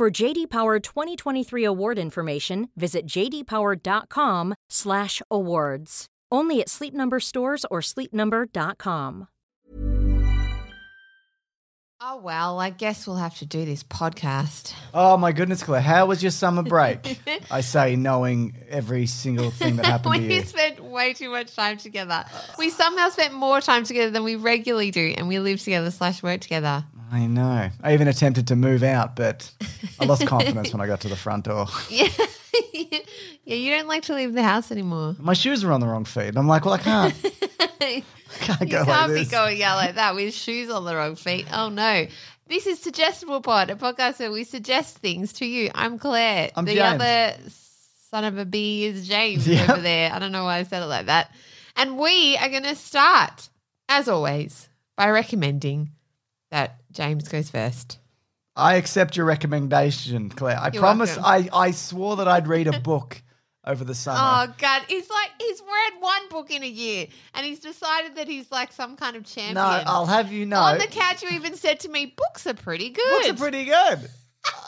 For JD Power 2023 award information, visit jdpower.com/awards. Only at Sleep Number stores or sleepnumber.com. Oh well, I guess we'll have to do this podcast. Oh my goodness, Claire, how was your summer break? I say, knowing every single thing that happened to we you. spent way too much time together. We somehow spent more time together than we regularly do, and we live together slash work together. I know. I even attempted to move out, but I lost confidence when I got to the front door. Yeah, yeah. You don't like to leave the house anymore. My shoes are on the wrong feet. I'm like, well, I can't. you can't go can't like be going out like that with shoes on the wrong feet. Oh no. This is Suggestible Pod, a podcast where we suggest things to you. I'm Claire. I'm the James. other son of a bee is James Yep. over there. I don't know why I said it like that. And we are going to start, as always, by recommending that James goes first. I accept your recommendation, Claire. I You're promise. I, I swore that I'd read a book over the summer. Oh God, he's like he's read one book in a year, and he's decided that he's like some kind of champion. no, I'll have you know. On the couch, you even said to me, "Books are pretty good." Books are pretty good.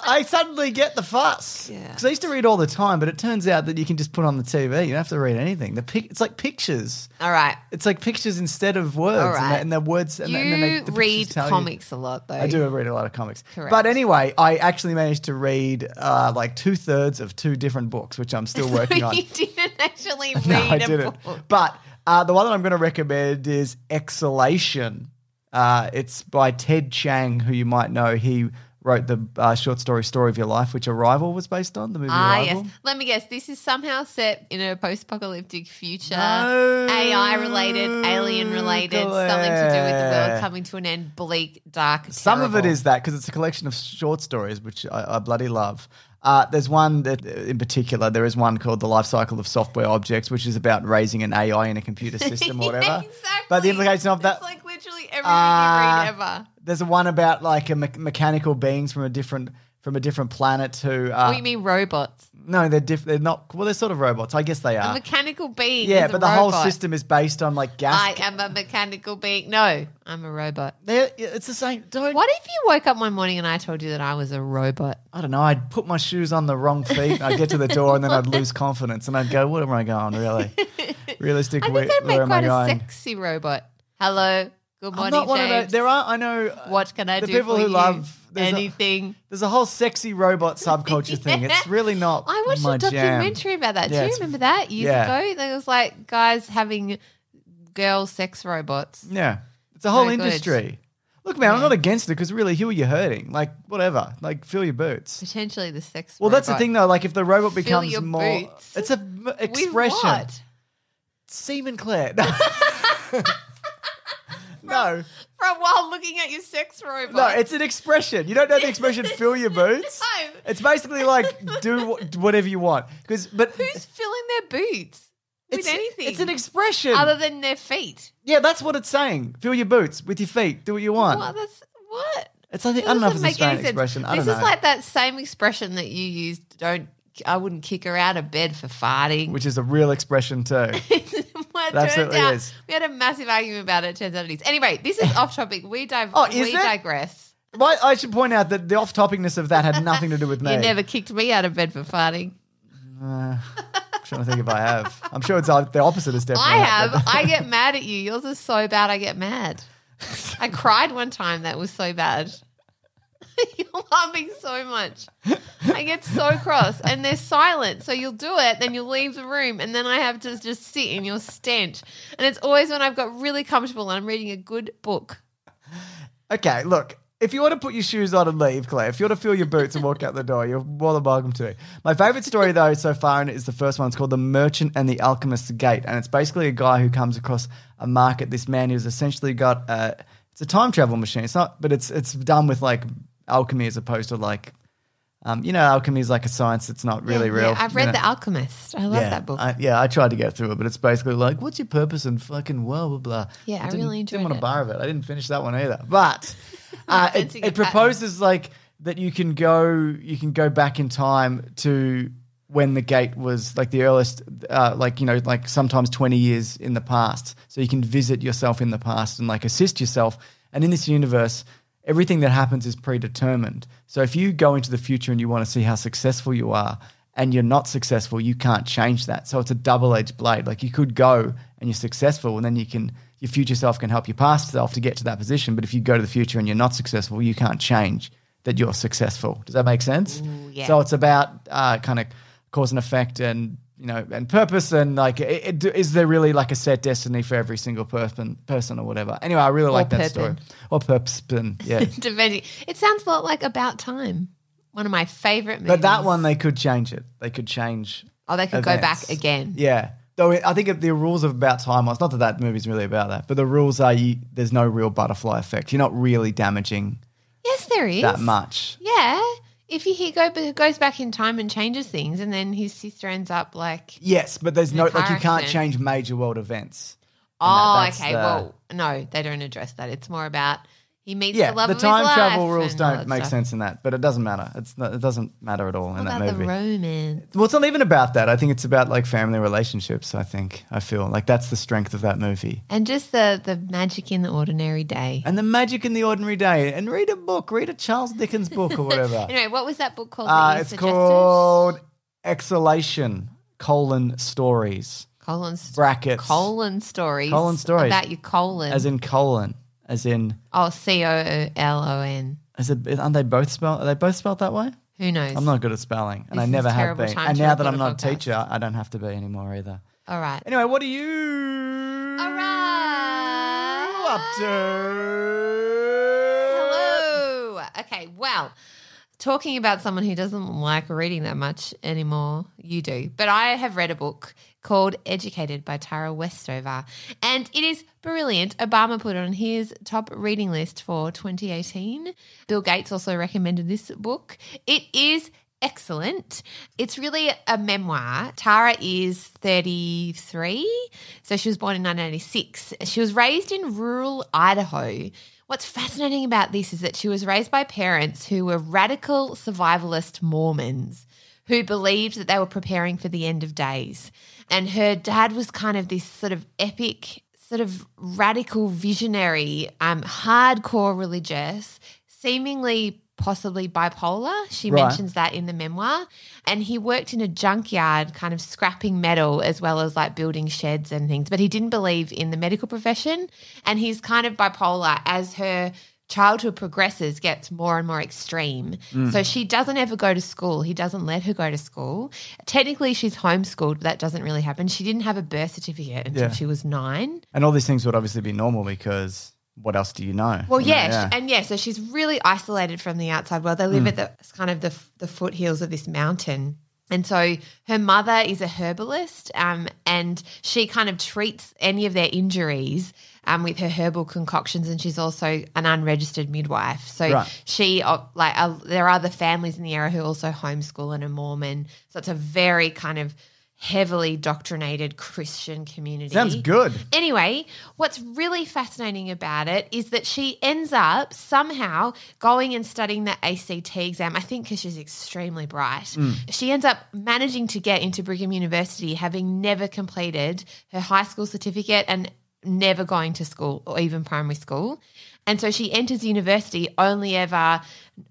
I suddenly get the fuss Yeah. because I used to read all the time, but it turns out that you can just put on the TV. You don't have to read anything. The pic- it's like pictures. All right, It's like pictures instead of words, All and, right. the, and the words. And you the, and then they, the pictures read tell you- comics a lot, though. I do read a lot of comics. Correct. But anyway, I actually managed to read uh, like two thirds of two different books, which I'm still working on. you didn't actually read no, I a didn't. book. But uh, the one that I'm going to recommend is Exhalation. Uh, it's by Ted Chiang, who you might know. He wrote the uh, short story Story of Your Life, which Arrival was based on, the movie Ah, Arrival. yes. Let me guess. This is somehow set in a post-apocalyptic future, No, AI related, alien related, something to do with the world coming to an end, bleak, dark. Some of it is that because it's a collection of short stories, which I, I bloody love. Uh, there's one that, in particular, there is one called "The Life Cycle of Software Objects," which is about raising an AI in a computer system or whatever. exactly. But the implication of that, It's like literally everything Uh, you read ever. There's a one about like a me- mechanical beings from a different from a different planet who. Uh, what do you mean robots? No, they're diff- They're not. Well, they're sort of robots. I guess they are. A mechanical being. yeah, but the whole system is based on like gas. I am a mechanical being. No, I'm a robot. They're- it's the same. Don't. What if you woke up one morning and I told you that I was a robot? I don't know. I'd put my shoes on the wrong feet. I'd get to the door and then I'd lose confidence and I'd go, "What am I going? Really? Realistic? I where, think that'd make where am I quite a going?" sexy robot. Hello, good I'm morning, not one of James. those. There are. I know. uh, what can I the do people for who you? love there's a- anything? There's a whole sexy robot subculture thing. It's really not. I watched my a jam. documentary about that. Yeah, do you it's- remember that years yeah. ago? There was like guys having girl sex robots. Yeah, it's a whole Very good. industry. Look, man, I'm not against it because really, who are you hurting? Like, whatever. Like, fill your boots. Potentially the sex. Well, that's the robot. thing, though. Like, if the robot Fill becomes your more, boots. it's a m- With expression. what? Semen Claire. no, From while looking at your sex robot. no, it's an expression. You don't know the expression "fill your boots." No. It's basically like do wh- whatever you want. Because, but Who's filling their boots with it's anything? It's an expression. other than their feet. yeah, that's what it's saying. Fill your boots with your feet. Do what you want. What? That's what? It's I, That I don't know if doesn't it's a make any Australian sense. expression. I this don't is know. like that same expression that you used. Don't. I wouldn't kick her out of bed for farting. which is a real expression too. well, it It absolutely out- is. We had a massive argument about it. it. Turns out it is. Anyway, this is off topic. We dive. Oh, is we it? digress. Why- I should point out that the off-topicness of that had nothing to do with me. You never kicked me out of bed for farting. I'm trying to think if I have. I'm sure it's uh, the opposite is definitely. I happened. have. I get mad at you. Yours is so bad. I get mad. I cried one time. That was so bad. You're laughing so much. I get so cross, and they're silent. So you'll do it, then you'll leave the room, and then I have to just sit in your stench. And it's always when I've got really comfortable and I'm reading a good book. Okay, look. If you want to put your shoes on and leave, Claire, if you want to fill your boots and walk out the door, you're more than welcome to. My favorite story, though, so far is the first one. It's called The Merchant and the Alchemist's Gate. And it's basically a guy who comes across a market. This man who's essentially got a, it's a time travel machine. It's not, but it's, it's done with like alchemy as opposed to like, Um, you know, alchemy is like a science that's not really Yeah, real. yeah. I've you read know. The Alchemist. I love yeah, that book. I, yeah, I tried to get through it, but it's basically like, what's your purpose and fucking blah blah blah. Yeah, I didn't, really didn't want it. a bar of it. I didn't finish that one either. But uh, it, it proposes like that you can go you can go back in time to when the gate was like the earliest uh, like you know like sometimes 20 years in the past so you can visit yourself in the past and like assist yourself and in this universe everything that happens is predetermined. So if you go into the future and you want to see how successful you are and you're not successful you can't change that. So it's a double-edged blade. Like you could go and you're successful and then you can your future self can help your past self to get to that position. But if you go to the future and you're not successful you can't change that you're successful. Does that make sense? Yeah. so it's about uh, kind of cause and effect and you know and purpose and like it, it, is there really like a set destiny for every single person person or whatever anyway i really like that story or purpose and yeah. It sounds a lot like About Time. One of my favorite movies. but that one they could change it they could change Oh, they could go back again. yeah though i think the rules of about time was not that that movie's really about that but the rules are you there's no real butterfly effect you're not really damaging Yes, there is. that much Yeah. If he, he go, goes back in time and changes things, and then his sister ends up like, yes but there's no like you can't accident. change major world events oh, that's okay, the- well, no, they don't address that. It's more about he meets yeah, the love the time travel rules don't make stuff. sense in that, but it doesn't matter. It's not, it doesn't matter at all in What that about the movie. romance? well, it's not even about that. I think it's about like family relationships. I think I feel like that's the strength of that movie, And just the, the magic in the ordinary day. and the magic in the ordinary day. And read a book, read a Charles Dickens book or whatever. Anyway, what was that book called? uh, you it's suggested? called Exhalation: colon stories colon brackets colon stories. Colon stories. about your colon. as in colon, as in. oh, C O L O N. Is it, aren't they both spelled? Are they both spelled that way? Who knows? I'm not good at spelling, and This I never have been. And now that I'm a not a podcast. teacher, I don't have to be anymore either. All right. Anyway, what are you All right. up to? Hello. Okay, well, talking about someone who doesn't like reading that much anymore, you do. But I have read a book called Educated by Tara Westover, and it is brilliant. Obama put it on his top reading list for 2018. Bill Gates also recommended this book. It is excellent. It's really a memoir. Tara is 33, so she was born in 1986. She was raised in rural Idaho. What's fascinating about this is that she was raised by parents who were radical survivalist Mormons who believed that they were preparing for the end of days. And her dad was kind of this sort of epic, sort of radical visionary, um, hardcore religious, seemingly possibly bipolar. She Right. mentions that in the memoir. And he worked in a junkyard, kind of scrapping metal as well as like building sheds and things. But he didn't believe in the medical profession. And he's kind of bipolar as her childhood progresses, gets more and more extreme. Mm. So she doesn't ever go to school. He doesn't let her go to school. Technically, she's homeschooled, but that doesn't really happen. She didn't have a birth certificate until Yeah. she was nine. And all these things would obviously be normal because what else do you know? Well, know, yeah, and yeah, so she's really isolated from the outside world. They Mm. live at the kind of the the foothills of this mountain. And so her mother is a herbalist, um, and she kind of treats any of their injuries um, with her herbal concoctions. And she's also an unregistered midwife. So Right. she, uh, like, uh, there are other families in the area who also homeschool and are Mormon. So it's a very kind of heavily doctrinated Christian community. Sounds good. Anyway, what's really fascinating about it is that she ends up somehow going and studying the ACT exam. I think because she's extremely bright. Mm. She ends up managing to get into Brigham University, having never completed her high school certificate and never going to school or even primary school. And so she enters university only ever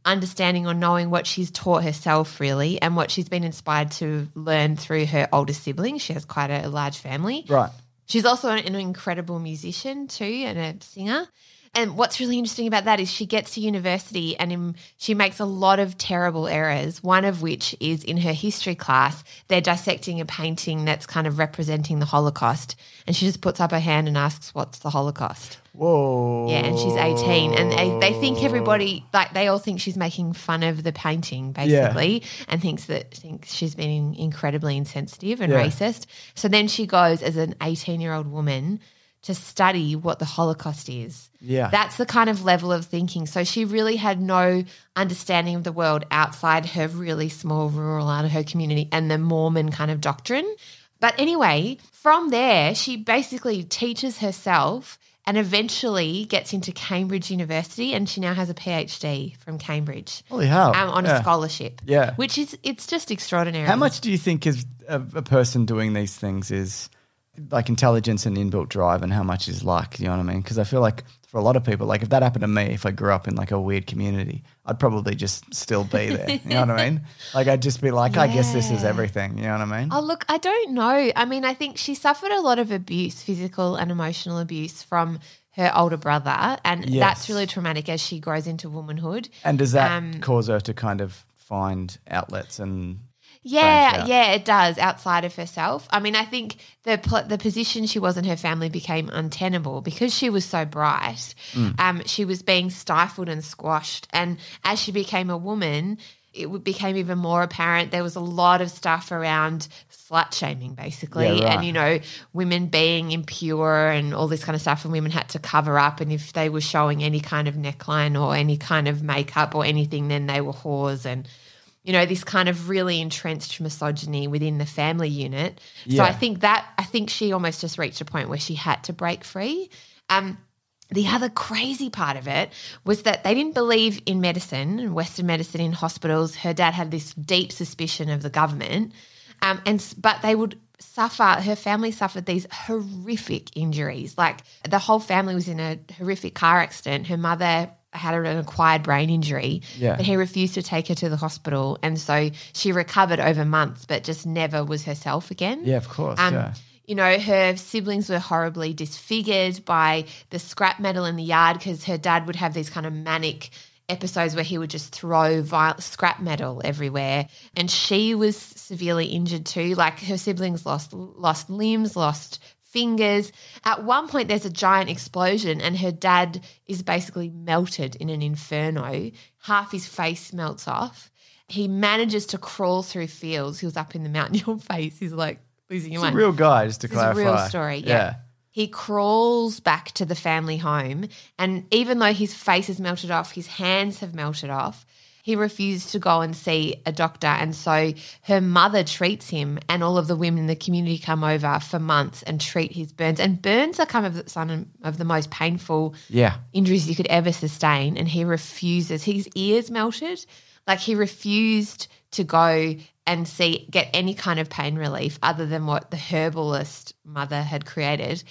understanding or knowing what she's taught herself, really, and what she's been inspired to learn through her older siblings. She has quite a, a large family. Right. She's also an, an incredible musician too and a singer. And what's really interesting about that is she gets to university and in, she makes a lot of terrible errors. One of which is in her history class, they're dissecting a painting that's kind of representing the Holocaust. And she just puts up her hand and asks, What's the Holocaust? Whoa. Yeah, and she's 18. And they, they think everybody, like, they all think she's making fun of the painting, basically, and thinks that thinks she's been incredibly insensitive and Yeah. racist. So then she goes as an 18 year old woman to study what the Holocaust is. Yeah. That's the kind of level of thinking. So she really had no understanding of the world outside her really small rural out of her community and the Mormon kind of doctrine. But anyway, from there, she basically teaches herself and eventually gets into Cambridge University and she now has a PhD from Cambridge Holy hell. um, on Yeah. a scholarship. Yeah. Which is, it's just extraordinary. How much do you think is a, a person doing these things is like intelligence and inbuilt drive, and how much is luck? You know what I mean? Because I feel like for a lot of people, like if that happened to me, if I grew up in like a weird community, I'd probably just still be there. you know what I mean? Like I'd just be like, I guess this is everything. You know what I mean? Oh, look, I don't know. I mean, I think she suffered a lot of abuse, physical and emotional abuse from her older brother. And Yes. that's really traumatic as she grows into womanhood. and does that um, cause her to kind of find outlets and Yeah, yeah, it does outside of herself. I mean, I think the pl- the position she was in her family became untenable because she was so bright. Mm. Um, she was being stifled and squashed, and as she became a woman, it became even more apparent. There was a lot of stuff around slut shaming, basically, Yeah, right. and you know, women being impure and all this kind of stuff, and women had to cover up. And if they were showing any kind of neckline or any kind of makeup or anything, then they were whores and you know, this kind of really entrenched misogyny within the family unit. So I think that I think she almost just reached a point where she had to break free. Um, the other crazy part of it was that they didn't believe in medicine Western medicine in hospitals. Her dad had this deep suspicion of the government, um, and but they would suffer. Her family suffered these horrific injuries. Like the whole family was in a horrific car accident. Her mother had an acquired brain injury, Yeah. but he refused to take her to the hospital, and so she recovered over months, but just never was herself again. yeah, of course, Um, yeah. You know, her siblings were horribly disfigured by the scrap metal in the yard because her dad would have these kind of manic episodes where he would just throw viol- scrap metal everywhere. And she was severely injured too. Like her siblings lost lost limbs, lost fingers. At one point, there's a giant explosion, and her dad is basically melted in an inferno. Half his face melts off. He manages to crawl through fields. He was up in the mountain. Your face is like losing your It's a mind. real guy, just to a clarify. real story. Yeah. He crawls back to the family home, and even though his face is melted off, his hands have melted off. He refused to go and see a doctor, and so her mother treats him, and all of the women in the community come over for months and treat his burns. And burns are kind of some of the most painful Yeah. injuries you could ever sustain, and he refuses. His ears melted, like he refused to go and see get any kind of pain relief other than what the herbalist mother had created.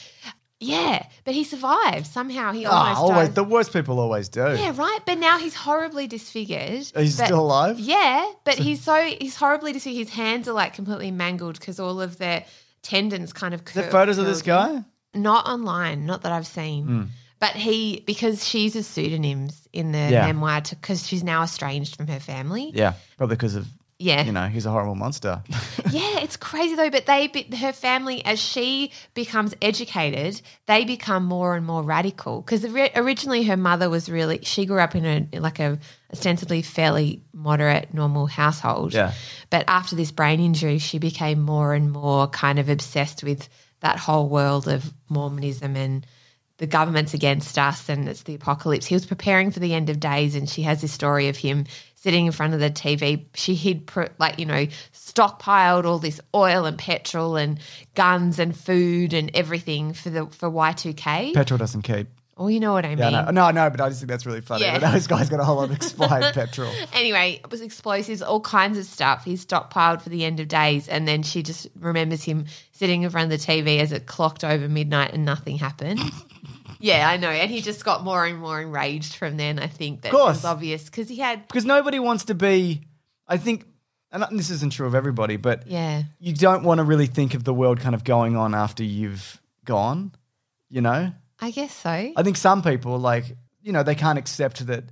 Yeah, but he survived somehow. He Oh, always the worst people always do. yeah, right. But now he's horribly disfigured. He's But- still alive? Yeah, but he's so he's horribly disfigured. His hands are like completely mangled because all of the tendons kind of. Is there photos of this guy? Not online, not that I've seen. Hmm. But he, because she uses pseudonyms in the Yeah. memoir because she's now estranged from her family. Yeah, probably because of Yeah. you know he's a horrible monster. yeah, it's crazy though. But they, her family, as she becomes educated, they become more and more radical. Because originally her mother was really, she grew up in a like a ostensibly fairly moderate, normal household. Yeah. But after this brain injury, she became more and more kind of obsessed with that whole world of Mormonism and the government's against us and it's the apocalypse. He was preparing for the end of days, and she has this story of him sitting in front of the TV. She he'd like you know stockpiled all this oil and petrol and guns and food and everything for the for Y two K. Petrol doesn't keep. Oh, you know what I mean. Yeah, no, no, no, but I just think that's really funny. Yeah. Those guys got a whole lot of expired petrol. Anyway, it was explosives, all kinds of stuff. He's stockpiled for the end of days, and then she just remembers him sitting in front of the TV as it clocked over midnight and nothing happened. Yeah, I know, and he just got more and more enraged from then. I think that Of course. was obvious because he had, Because nobody wants to be. I think, and this isn't true of everybody, but yeah, you don't want to really think of the world kind of going on after you've gone. You know, I guess so. I think some people like you know they can't accept that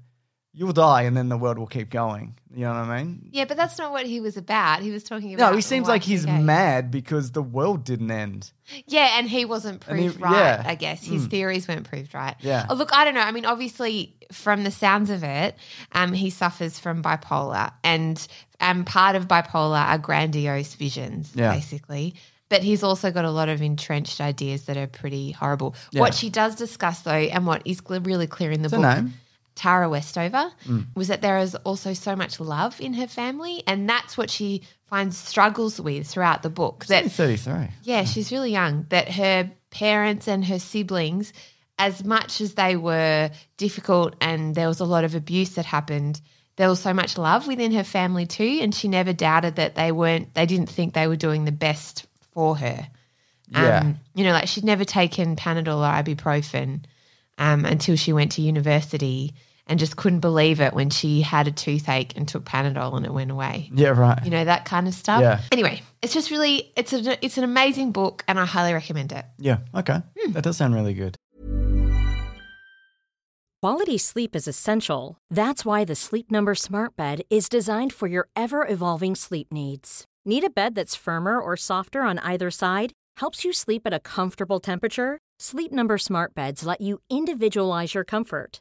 you'll die and then the world will keep going. You know what I mean? yeah, but that's not what he was about. He was talking about. No, he seems like he's Y2K. mad because the world didn't end. Yeah, and he wasn't And he- proved right, yeah. I guess. His theories weren't proved right. Yeah. Oh, look, I don't know. I mean, obviously, from the sounds of it, um, he suffers from bipolar. And um, part of bipolar are grandiose visions, Yeah. basically. but he's also got a lot of entrenched ideas that are pretty horrible. Yeah. What she does discuss, though, and what is really clear in the her book? Mm. Tara Westover, was that there is also so much love in her family, and that's what she finds struggles with throughout the book. That Only 33. yeah, she's really young. That her parents and her siblings, as much as they were difficult and there was a lot of abuse that happened, there was so much love within her family too. And she never doubted that they weren't, they didn't think they were doing the best for her. Um, Yeah. You know, like she'd never taken Panadol or ibuprofen um, until she went to university and just couldn't believe it when she had a toothache and took Panadol and it went away Yeah, right. you know that kind of stuff. Yeah. Anyway, it's just really it's a it's an amazing book, and I highly recommend it. Yeah, okay. Hmm. That does sound really good. Quality sleep is essential. That's why the Sleep Number Smart Bed is designed for your ever evolving sleep needs. Need a bed that's firmer or softer on either side? Helps you sleep at a comfortable temperature? Sleep Number Smart Beds let you individualize your comfort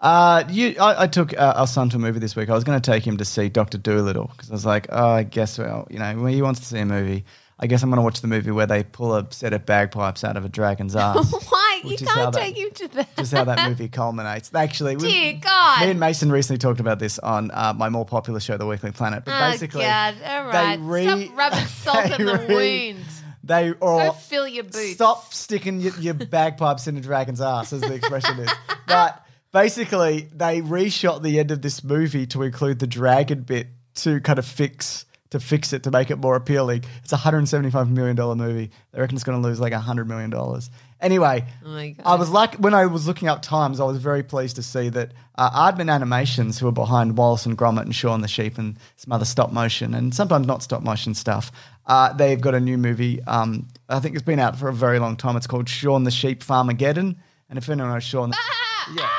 Uh, you, I, I took uh, our son to a movie this week. I was going to take him to see Doctor Dolittle because I was like, oh, I guess well, you know, when he wants to see a movie, I guess I'm going to watch the movie where they pull a set of bagpipes out of a dragon's ass. Why you Which is how can't that- take him to that? Just how that movie culminates. Actually, we- Dear God. me and Mason recently talked about this on uh, my more popular show, The Weekly Planet. But oh basically, God! All they re- stop rubbing salt they in the re- wound. They or Go fill your boots. Stop sticking your, your bagpipes in a dragon's ass, as the expression is. But basically, they reshot the end of this movie to include the dragon bit to kind of fix to fix it to make it more appealing. It's a hundred and seventy five million dollar movie. They reckon it's going to lose like a hundred million dollars. Anyway, Oh. I was like when I was looking up times, I was very pleased to see that uh, Aardman Animations, who are behind Wallace and Gromit and Shaun the Sheep and some other stop motion and sometimes not stop motion stuff, uh, they've got a new movie. Um, I think it's been out for a very long time. It's called Shaun the Sheep Farmageddon. And if anyone knows Shaun, ah, yeah.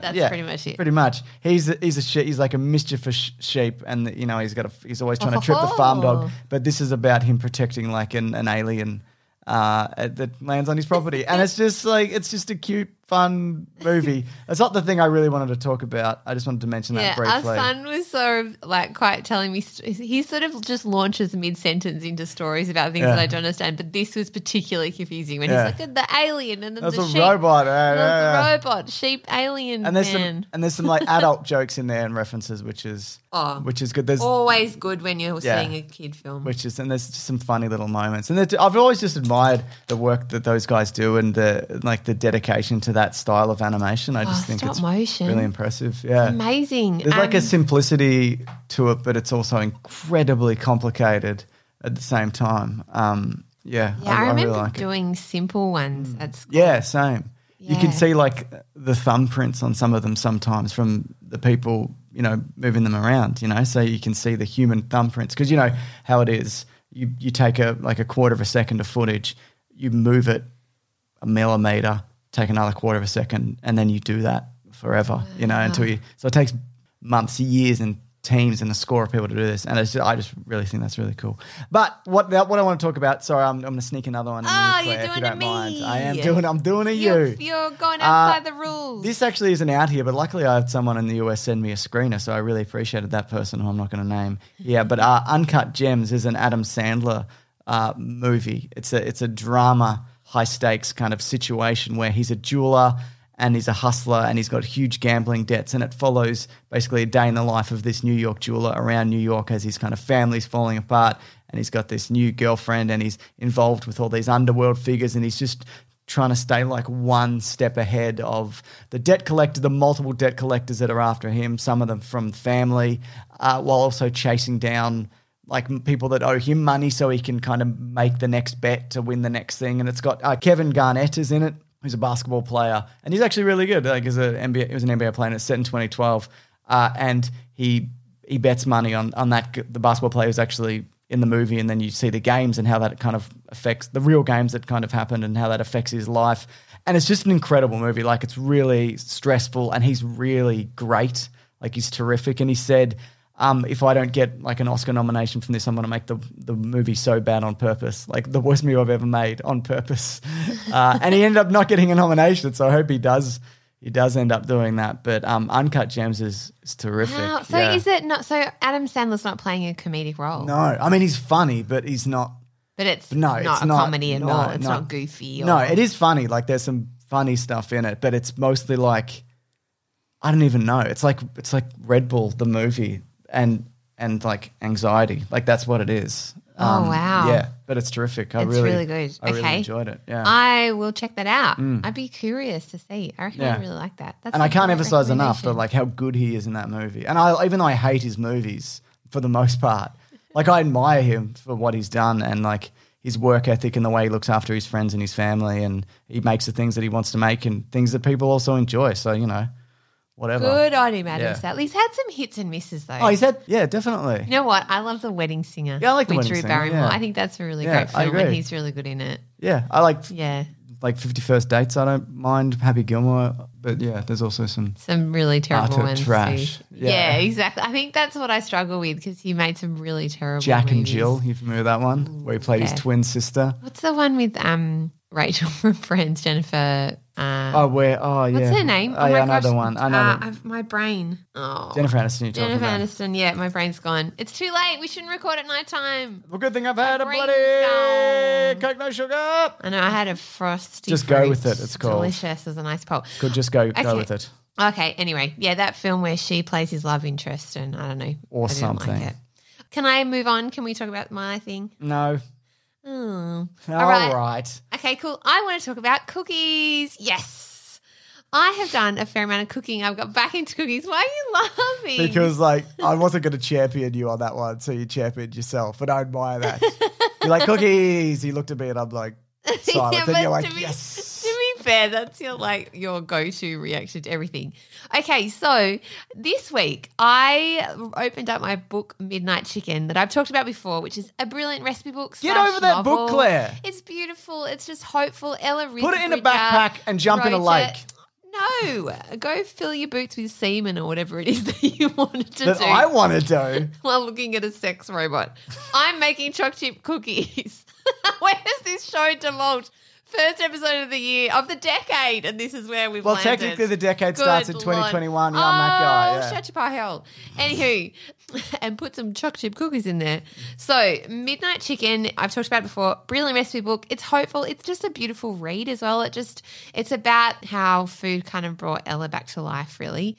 We're all dead. That's pretty much it. Pretty much. He's a, he's a she- he's like a mischievous sh- sheep, and you know he's got a, he's always trying to trip the farm dog. Oh. But this is about him protecting like an, an alien uh, that lands on his property, and it's just like it's just a cute, fun movie. It's not the thing I really wanted to talk about. I just wanted to mention yeah, that our son was so like quite telling me. He sort of just launches mid sentence into stories about things Yeah. that I don't understand. But this was particularly confusing when Yeah. he's like the alien and then That's the a sheep. robot, yeah, yeah. the robot, sheep, alien, and there's man. some and there's some like adult jokes in there and references, which is Oh. which is good. There's Always good when you're seeing a kid film. which is and there's just some funny little moments and I've always just admired the work that those guys do and the like the dedication to that style of animation. I just Oh, think it's motion. really impressive. Yeah, Amazing. There's like a Um, simplicity to it, but it's also incredibly complicated at the same time. Um, yeah, yeah, I, remember really like it. doing simple ones at school. Yeah, same. You can see like the thumbprints on some of them sometimes from the people, you know, moving them around, you know, so you can see the human thumbprints because you know how it is. You you take a like a quarter of a second of footage, you move it a millimeter, take another quarter of a second, and then you do that forever, you know, until you. So it takes months, years, and teams and a score of people to do this, and it's just, I just really think that's really cool. But what what I want to talk about? Sorry, I'm, I'm going to sneak another one. in Oh, you, you're Claire, if you doing a don't mind. me. I am doing. I'm doing a You're, you. you're going Uh, outside the rules. This actually isn't out here, but luckily I had someone in the US send me a screener, so I really appreciated that person who I'm not going to name. Yeah, but uh, Uncut Gems is an Adam Sandler uh, movie. It's a it's a drama, high stakes kind of situation where he's a jeweler and he's a hustler and he's got huge gambling debts, and it follows basically a day in the life of this New York jeweler around New York as his kind of family's falling apart, and he's got this new girlfriend, and he's involved with all these underworld figures, and he's just trying to stay like one step ahead of the debt collector, the multiple debt collectors that are after him, some of them from family, uh, while also chasing down like people that owe him money so he can kind of make the next bet to win the next thing. And it's got uh, Kevin Garnett is in it, who's a basketball player, and he's actually really good. Like, he's an NBA, he was an NBA player, and it's set in 2012, uh, and he he bets money on on that the basketball player who's actually in the movie, and then you see the games and how that kind of affects the real games that kind of happened and how that affects his life. And it's just an incredible movie. Like it's really stressful, and he's really great. Like he's terrific. And he said, um, if I don't get like an Oscar nomination from this, I'm going to make the the movie so bad on purpose, like the worst movie I've ever made on purpose. Uh, and he ended up not getting a nomination, so I hope he does. He does end up doing that, but um, Uncut Gems is, is terrific. Wow. So Yeah. is it not? So Adam Sandler's not playing a comedic role, No, I mean he's funny, but he's not. but it's No, not it's a not. comedy at no, all. It's no. not goofy. Or, No, it is funny. Like there's some funny stuff in it, but it's mostly like I don't even know. It's like it's like Red Bull the movie and and like anxiety. Like that's what it is. Um, Oh, wow. Yeah, but it's terrific. I It's really, really good. I really enjoyed it. Yeah. I will check that out. I'd be curious to see. I reckon Mm. Yeah. I really like that. That's and I can't emphasize enough that like how good he is in that movie. And I even though I hate his movies for the most part, like I admire him for what he's done and like his work ethic and the way he looks after his friends and his family and he makes the things that he wants to make and things that people also enjoy. So, you know, whatever. Good on him, Adam Yeah. Sandler. He's had some hits and misses though. Oh, he said, yeah, definitely. you know what? I love The Wedding Singer. Yeah, I like The with Wedding Drew Singer, Barrymore. yeah. I think that's a really Yeah, great I film, and agree. he's really good in it. Yeah, I like Yeah, like Fifty First Dates. I don't mind Happy Gilmore, but yeah, there's also some. some really terrible Utter ones. trash. Too. Yeah. Yeah. exactly. I think that's what I struggle with because he made some really terrible. Jack and movies. Jill, you familiar with that one? Where he played his twin sister. What's the one with um Rachel from Friends, Jennifer? Uh, Oh, where? Oh, yeah. what's her name? Oh, yeah, my another one. I know. Uh, I've, my brain. Oh, Jennifer Aniston, you're talking Jennifer. Aniston. Yeah, my brain's gone. It's too late. We shouldn't record at night time. Well, good thing I've had a bloody gone. Coke No Sugar. I know I had a frosty. Just go with it, it's called. delicious as a nice pulp. Could just go go with it. Okay. Anyway, yeah, that film where she plays his love interest, and I don't know, Or I something. Like it. Can I move on? Can we talk about my thing? No. Oh. All right. right. Okay, cool. I want to talk about cookies. Yes. I have done a fair amount of cooking. I've got back into cookies. Why are you laughing? Because like I wasn't going to champion you on that one, so you championed yourself, and I admire that. You're like cookies. He looked at me, and I'm like silent. Yeah, and you're like yes. Fair, that's your like your go-to reaction to everything. Okay, so this week I opened up my book Midnight Chicken that I've talked about before, which is a brilliant recipe book. Get over that book. Claire. It's beautiful. It's just hopeful. Ella Put it in a backpack and jump in a lake. it. No, go fill your boots with semen or whatever it is that you wanted to That do I want to do. while looking at a sex robot. I'm making choc chip cookies. where has this show divulged? First episode of the year of the decade, and this is where we've Well, landed. technically, the decade Good starts in Lord. 2021. Yeah, I'm that guy. Oh, Yeah. shut your pie hole. Anywho, and put some choc chip cookies in there. So, Midnight Chicken, I've talked about it before. Brilliant recipe book. It's hopeful. It's just a beautiful read as well. It just, it's about how food kind of brought Ella back to life, really.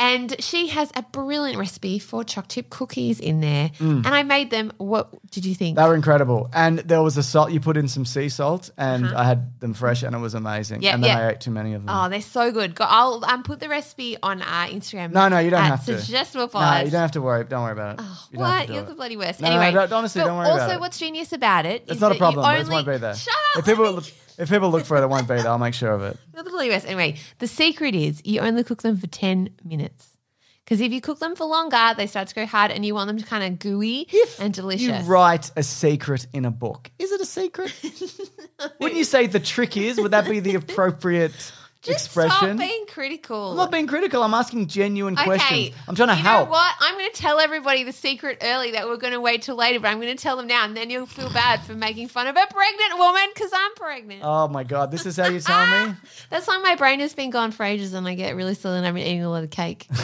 And she has a brilliant recipe for choc chip cookies in there. Mm. And I made them. What did you think? They were incredible. And there was a salt, you put in some sea salt, and I had them fresh, and it was amazing. Uh-huh. Yeah, and then yeah. I ate too many of them. Oh, they're so good. Go, I'll um, put the recipe on our Instagram. No, no, you don't have to. Suggestible no, you don't have to worry. Don't worry about it. You don't have What? You're it. the bloody worst. No, no, anyway, don't- honestly, don't worry also, about it. Also, what's genius about it? It's is not a that you problem. It Only, won't be there. Shut up. If people if people look for it, it won't be there. I'll make sure of it. You're the worst. Anyway, the secret is you only cook them for ten minutes. Because if you cook them for longer, they start to go hard, and you want them to kind of gooey and delicious. You write a secret in a book. Is it a secret? Wouldn't you say the trick is? Would that be the appropriate Just expression? stop being critical. I'm not being critical. I'm asking genuine Okay, questions. I'm trying to help. you help. know what? I'm going to tell everybody the secret early that we're going to wait till later, but I'm going to tell them now, and then you'll feel bad for making fun of a pregnant woman because I'm pregnant. Oh my god, this is how you tell me? That's why my brain has been gone for ages, and I get really silly, and I've been eating a lot of cake.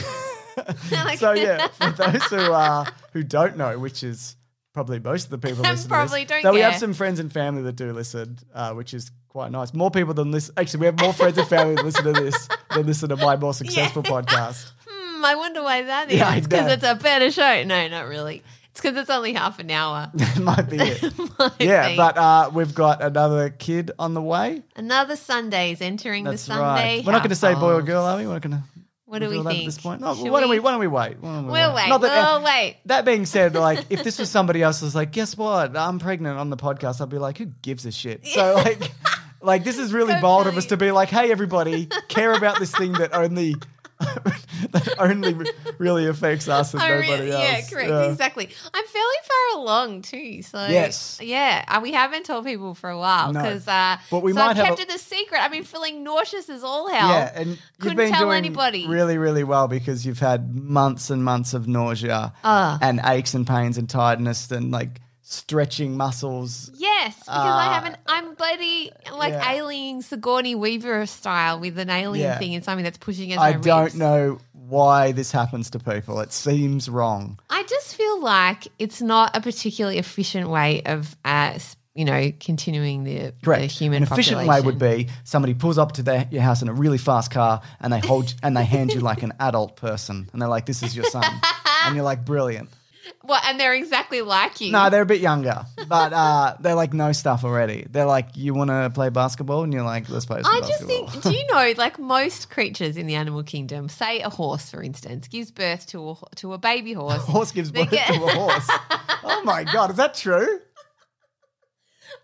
So yeah, for those who uh who don't know, which is probably most of the people listening probably to this, don't though we have some friends and family that do listen, uh, which is quite nice. More people than listen. Actually, we have more friends and family that listen to this than listen to my more successful podcast. Hmm, I wonder why that is. Yeah, because it's a better show. No, not really. It's because it's only half an hour. That might be it. Might yeah, be. but uh, we've got another kid on the way. another Sunday's entering That's the Sunday. right. We're not going to say boy or girl, are we? We're not going to. What do we think? at this point? No, why don't we? Why don't we wait? Don't we We'll wait. Not that- We'll wait. That being said, like if this was somebody else was like, guess what? I'm pregnant on the podcast, I'd be like, who gives a shit? So like like this is really bold of us to be like, hey everybody, care about this thing that only that only really affects us and I nobody really, else. yeah, correct, Yeah. exactly. I'm fairly far along too, so Yes. yeah. uh, We haven't told people for a while No. because, uh, But we so might I've have kept a- it a secret. I've been feeling nauseous as all hell. Yeah, and you've Couldn't been tell doing anybody. really, really well because you've had months and months of nausea Ah. and aches and pains and tiredness and like stretching muscles. Yes, because I Uh, haven't. I'm bloody like yeah. alien Sigourney Weaver style with an alien Yeah. thing and something that's pushing against I don't ribs. know why this happens to people. It seems wrong. I just feel like it's not a particularly efficient way of, uh, you know, continuing the, Correct. the human An efficient way would be somebody pulls up to their, your house in a really fast car and they hold and they hand you like an adult person and they're like, "This is your son," and you're like, "Brilliant." Well, and they're exactly like you. No, they're a bit younger, but uh, they're like know stuff already. They're like, "You want to play basketball?" And you're like, "Let's play some I just basketball." think, do you know, like most creatures in the animal kingdom, say a horse, for instance, gives birth to a, to a baby horse. A horse gives birth get- to a horse. Oh my god, is that true?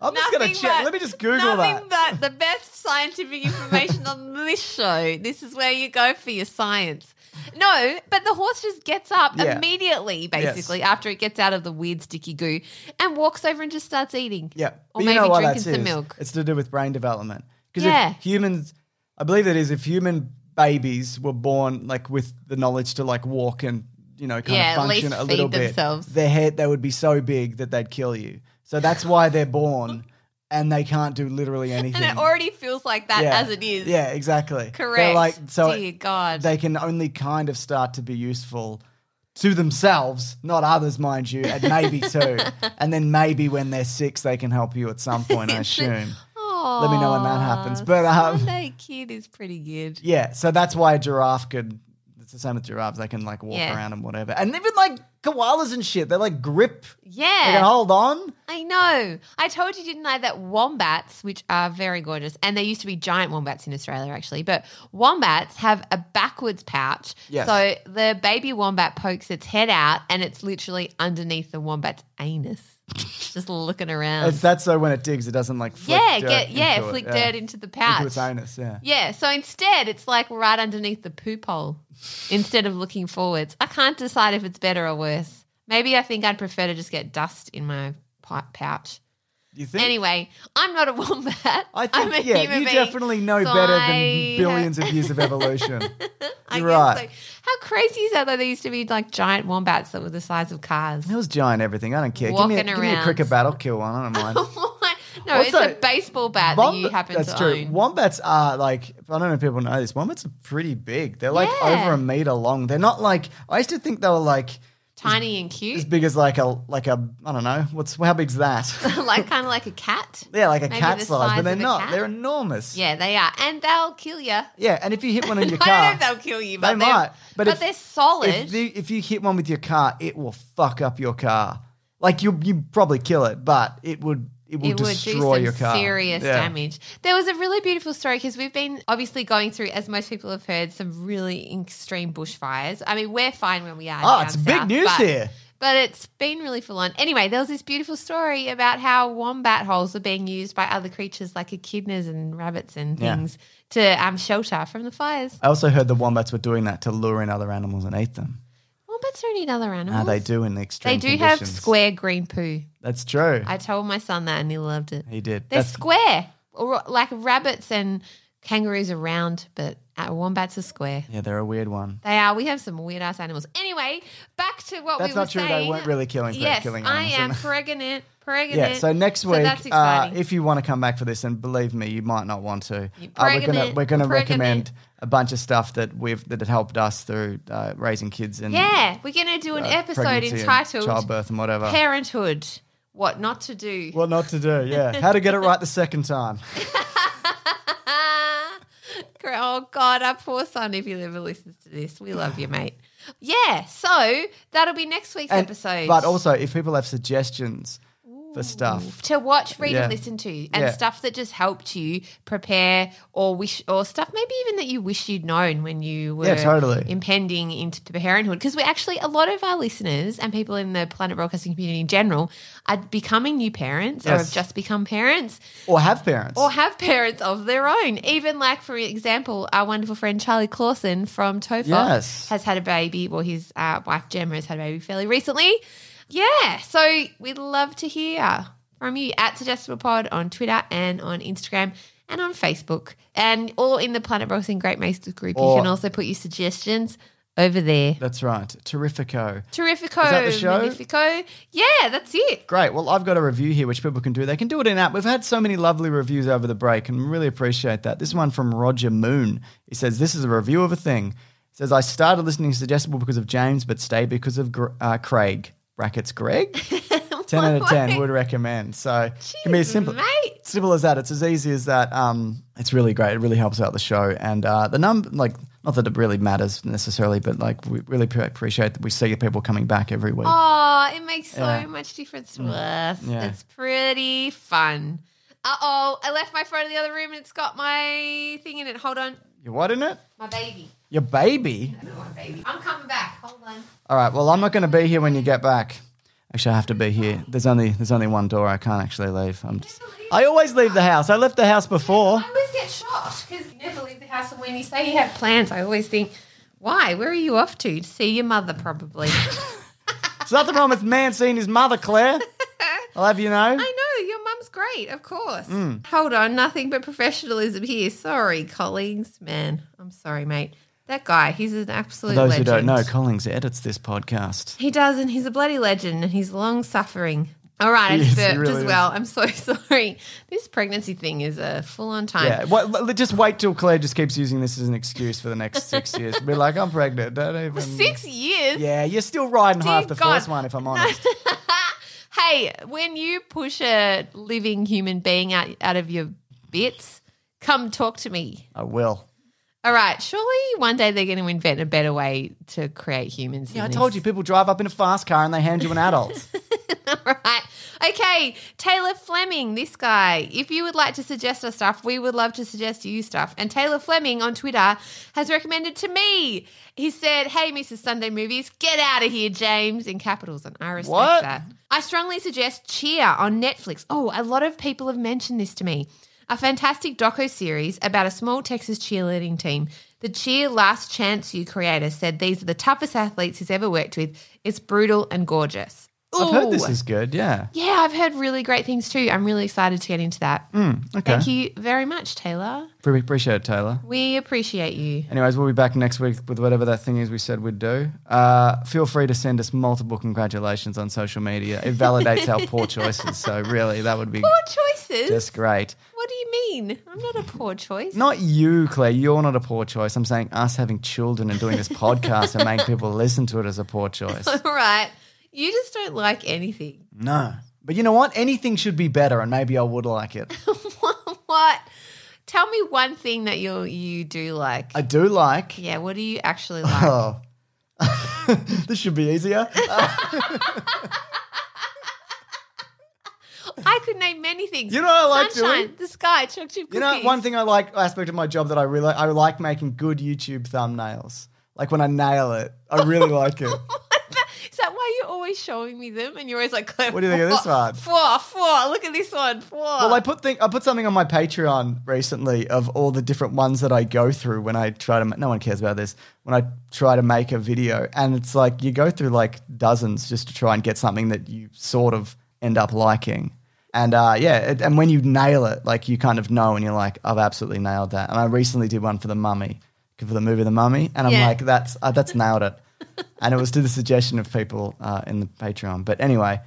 I'm just gonna check. but- Let me just Google nothing that. but the best scientific information on this show. This is where you go for your science. No, but the horse just gets up Yeah. immediately, basically, after it gets out of the weird sticky goo and walks over and just starts eating. Yeah, Or maybe you know what drinking that some is? milk. It's to do with brain development. Because Yeah. if humans, I believe it is, if human babies were born like with the knowledge to like walk and you know kind Yeah, of at least function a feed little bit, themselves. their head they would be so big that they'd kill you. So that's why they're born and they can't do literally anything. And it already feels like that yeah. as it is. Yeah, exactly. Correct. They're like so Dear God. they can only kind of start to be useful to themselves, not others, mind you, and maybe too. and then maybe when they're six, they can help you at some point, I assume. Let me know when that happens. But um, Sunday kid is pretty good. yeah, so that's why a giraffe could. It's the same with giraffes; they can like walk Yeah. around and whatever. And even like koalas and shit, they like grip. They Yeah. can hold on. I know. I told you, didn't I, that wombats, which are very gorgeous, and there used to be giant wombats in Australia actually, but wombats have a backwards pouch. Yes. So the baby wombat pokes its head out and it's literally underneath the wombat's anus, just looking around. It's that so when it digs, it doesn't like flick yeah, dirt get yeah, into it, flick yeah. dirt into the pouch. into its anus. Yeah. Yeah, so instead it's like right underneath the poop hole instead of looking forwards. I can't decide if it's better or worse. Maybe I think I'd prefer to just get dust in my pouch. You think? Anyway, I'm not a wombat. I I'm think a yeah, human you being. definitely know So better I than billions of years of evolution. You're guess right. so. How crazy is that? Though there used to be like giant wombats that were the size of cars. It was giant everything. I don't care. Give me, a, give me a cricket bat. I'll kill one. I don't mind. no, it's a baseball bat Womb- that you happen that's to true. own. Wombats are like I don't know if people know this. Wombats are pretty big. They're like Yeah. over a meter long. They're not like I used to think they were like Tiny and cute, as big as like a like a I don't know what's how big's that? like kind of like a cat. yeah, like a Maybe cat the size, size but they're of a not. cat. They're enormous. Yeah, they are, and they'll kill you. Yeah, and if you hit one in your I don't know car, if they'll kill you, they but they're, might. But, if, they're solid. if, the, if you hit one with your car, it will fuck up your car. Like you you probably kill it, but it would it will it would do some your car. serious Yeah. damage. There was a really beautiful story because we've been obviously going through, as most people have heard, some really extreme bushfires. I mean, we're fine when we are. Oh, it's big news but, here. But it's been really full on. Anyway, there was this beautiful story about how wombat holes are being used by other creatures like echidnas and rabbits and Yeah. things to um, shelter from the fires. I also heard the wombats were doing that to lure in other animals and eat them. Wombats don't eat other animals. They do in the They extreme do have conditions. square green poo. That's true. I told my son that and he loved it. he did. They're That's, square, or like rabbits and kangaroos are round, but uh, wombats are square. yeah, they're a weird one. They are. We have some weird ass animals. Anyway, back to what That's we were not true. saying. They weren't really killing Yes, killing I animals. am and- pregnant. Pregnant. Yeah, so next week, that's uh, exciting. if you want to come back for this, and believe me, you might not want to, You're uh, we're gonna pregnant, we're gonna pregnant. recommend a bunch of stuff that we've that had helped us through uh, raising kids and yeah, we're gonna do an uh, episode pregnancy and entitled childbirth and whatever. "Parenthood: What Not to Do." what not to do? Yeah, how to get it right the second time. oh God, our poor son, if you ever listens to this, we love you, mate. Yeah, so that'll be next week's And- episode. But also, if people have suggestions for stuff. to watch, read, Yeah. and listen to, and Yeah. stuff that just helped you prepare or wish, or stuff maybe even that you wish you'd known when you were Yeah, totally. impending into parenthood. Because we're actually, a lot of our listeners and people in the Planet Broadcasting community in general are becoming new parents or have just become parents Or have parents. or have parents of their own. Even like, for example, our wonderful friend Charlie Clausen from Tofop Yes. has had a baby. Well, his uh, wife Gemma has had a baby fairly recently. Yeah, so we'd love to hear from you at Suggestible Pod on Twitter and on Instagram and on Facebook, and all in the Planet Broadcasting Great Masters group. Or- you can also put your suggestions over there. That's right. Terrifico. Terrifico, Is that the show? Magnifico. Yeah, that's it. Great. Well, I've got a review here which people can do. They can do it in app. We've had so many lovely reviews over the break and really appreciate that. This one from Roger Moon. He says, This is a review of a thing. He says, I started listening to Suggestible because of James, but stayed because of uh, Craig. Brackets Greg. 10 out of 10 would recommend. So it can be as simple, mate. simple as that. It's as easy as that. Um, it's really great. It really helps out the show. And uh, the number, like, not that it really matters necessarily, but like, we really pre- appreciate that we see people coming back every week. Oh, it makes so Yeah. much difference to us. Yeah. It's pretty fun. Uh oh, I left my phone in the other room and it's got my thing in it. Hold on. You what in it? My baby. Your baby? Baby. I'm coming back. Hold on. All right. Well, I'm not going to be here when you get back. Actually, I have to be here. There's only there's only one door. I can't actually leave. I'm just. I always leave the house. I left the house before. I always get shocked because you never leave the house. And when you say you have plans, I always think, why? Where are you off to? To see your mother, probably. There's nothing wrong with man seeing his mother, Claire. I'll have you know. I know your mum's great, of course. Mm. Hold on, nothing but professionalism here. Sorry, colleagues. Man, I'm sorry, mate. That guy, he's an absolute For those legend. who don't know, Collings edits this podcast. he does, and he's a bloody legend, and he's long suffering. All right, I just burped really as is. well. I'm so sorry. This pregnancy thing is a full on time. Yeah. Well, just wait till Claire just keeps using this as an excuse for the next six years. Be like, I'm pregnant. Don't even. Six years. Yeah, you're still riding Dear half the God. first one, if I'm honest. Hey, when you push a living human being out out of your bits, come talk to me. I will. All right, surely one day they're going to invent a better way to create humans. Yeah, I told you, people drive up in a fast car and they hand you an adult. right. Okay, Taylor Fleming, this guy. If you would like to suggest us stuff, we would love to suggest you stuff. And Taylor Fleming on Twitter has recommended to me. He said, Hey, Mrs. Sunday Movies, get out of here, James, in capitals. And I respect What? that. I strongly suggest Cheer on Netflix. Oh, a lot of people have mentioned this to me. A fantastic doco series about a small Texas cheerleading team. The Cheer Last Chance U creator said these are the toughest athletes he's ever worked with. It's brutal and gorgeous. I've heard this is good. Yeah. Yeah, I've heard really great things too. I'm really excited to get into that. Okay. Thank you very much, Taylor. Pre- appreciate it, Taylor. We appreciate you. Anyways, we'll be back next week with whatever that thing is we said we'd do. Uh, feel free to send us multiple congratulations on social media. It validates our poor choices. So really, that would be Poor choices. just great. What do you mean? I'm not a poor choice. Not you, Claire. You're not a poor choice. I'm saying us having children and doing this podcast and making people listen to it as a poor choice. All right. You just don't like anything. No. But you know what? Anything should be better, and maybe I would like it. what? Tell me one thing that you you do like. I do like. yeah, what do you actually like? Oh. this should be easier. I could name many things. You know what I like Sunshine, doing? the sky, chocolate chip You know, one thing I like aspect of my job that I really I like making good YouTube thumbnails. Like when I nail it, I really like it. Is that why you're always showing me them? And you're always like, What do you think of this one? Four, four. Look at this one. Four. Well, I put thing, I put something on my Patreon recently of all the different ones that I go through when I try to. No one cares about this. When I try to make a video, and it's like you go through like dozens just to try and get something that you sort of end up liking. And uh, yeah, it, and when you nail it, like you kind of know, and you're like, I've absolutely nailed that. And I recently did one for the Mummy, for the movie The Mummy, and I'm Yeah. like, that's uh, that's nailed it. and it was to the suggestion of people uh, in the Patreon. But anyway,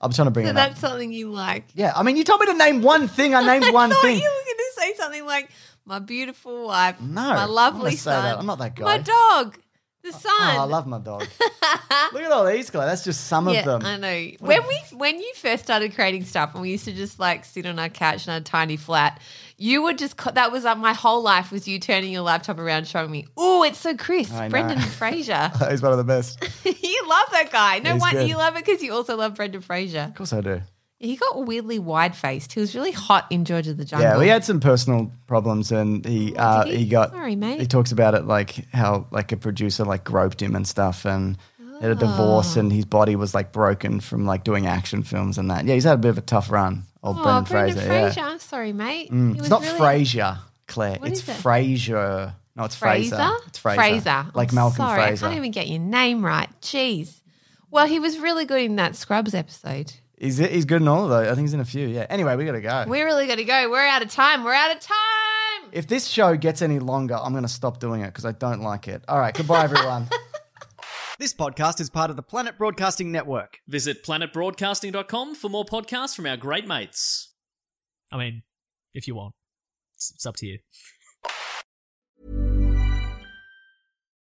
I'm trying to bring so it up. that's something you like. Yeah, I mean, you told me to name one thing. I named one thing. I thought thing. you were going to say something like my beautiful wife, No, my lovely son. I'm not that guy. My dog, the oh, son. Oh, I love my dog. Look at all these, guys. That's just some yeah, of them. I know. When we when you first started creating stuff, and we used to just like sit on our couch in our tiny flat, you would just that was like my whole life was you turning your laptop around, showing me, oh, it's so crisp. Brendan Fraser. He's one of the best. You love that guy. No He's good. you love it because you also love Brendan Fraser. Of course I do. He got weirdly wide faced. He was really hot in George of the Jungle. Yeah, we had some personal problems, and he uh, he? he? got. Sorry, mate. He talks about it like how like a producer like groped him and stuff, and he had a divorce, and his body was like broken from like doing action films and that. Yeah, he's had a bit of a tough run. Old Oh, Brendan Brendan Fraser. Fraser. Yeah. I'm sorry, mate. Mm, It's not really- Frasier, Claire. What it's is it? No, it's Fraser. Fraser? It's Fraser. Fraser. Like I'm Malcolm sorry, Fraser. I can't even get your name right. Jeez. Well, he was really good in that Scrubs episode. He's he's good in all of those. I think he's in a few. Yeah. Anyway, we gotta go. We really got to go. We're out of time. We're out of time. if this show gets any longer, I'm gonna stop doing it because I don't like it. All right. Goodbye, everyone. this podcast is part of the Planet Broadcasting Network. Visit planetbroadcasting.com for more podcasts from our great mates. I mean, if you want, it's, it's up to you.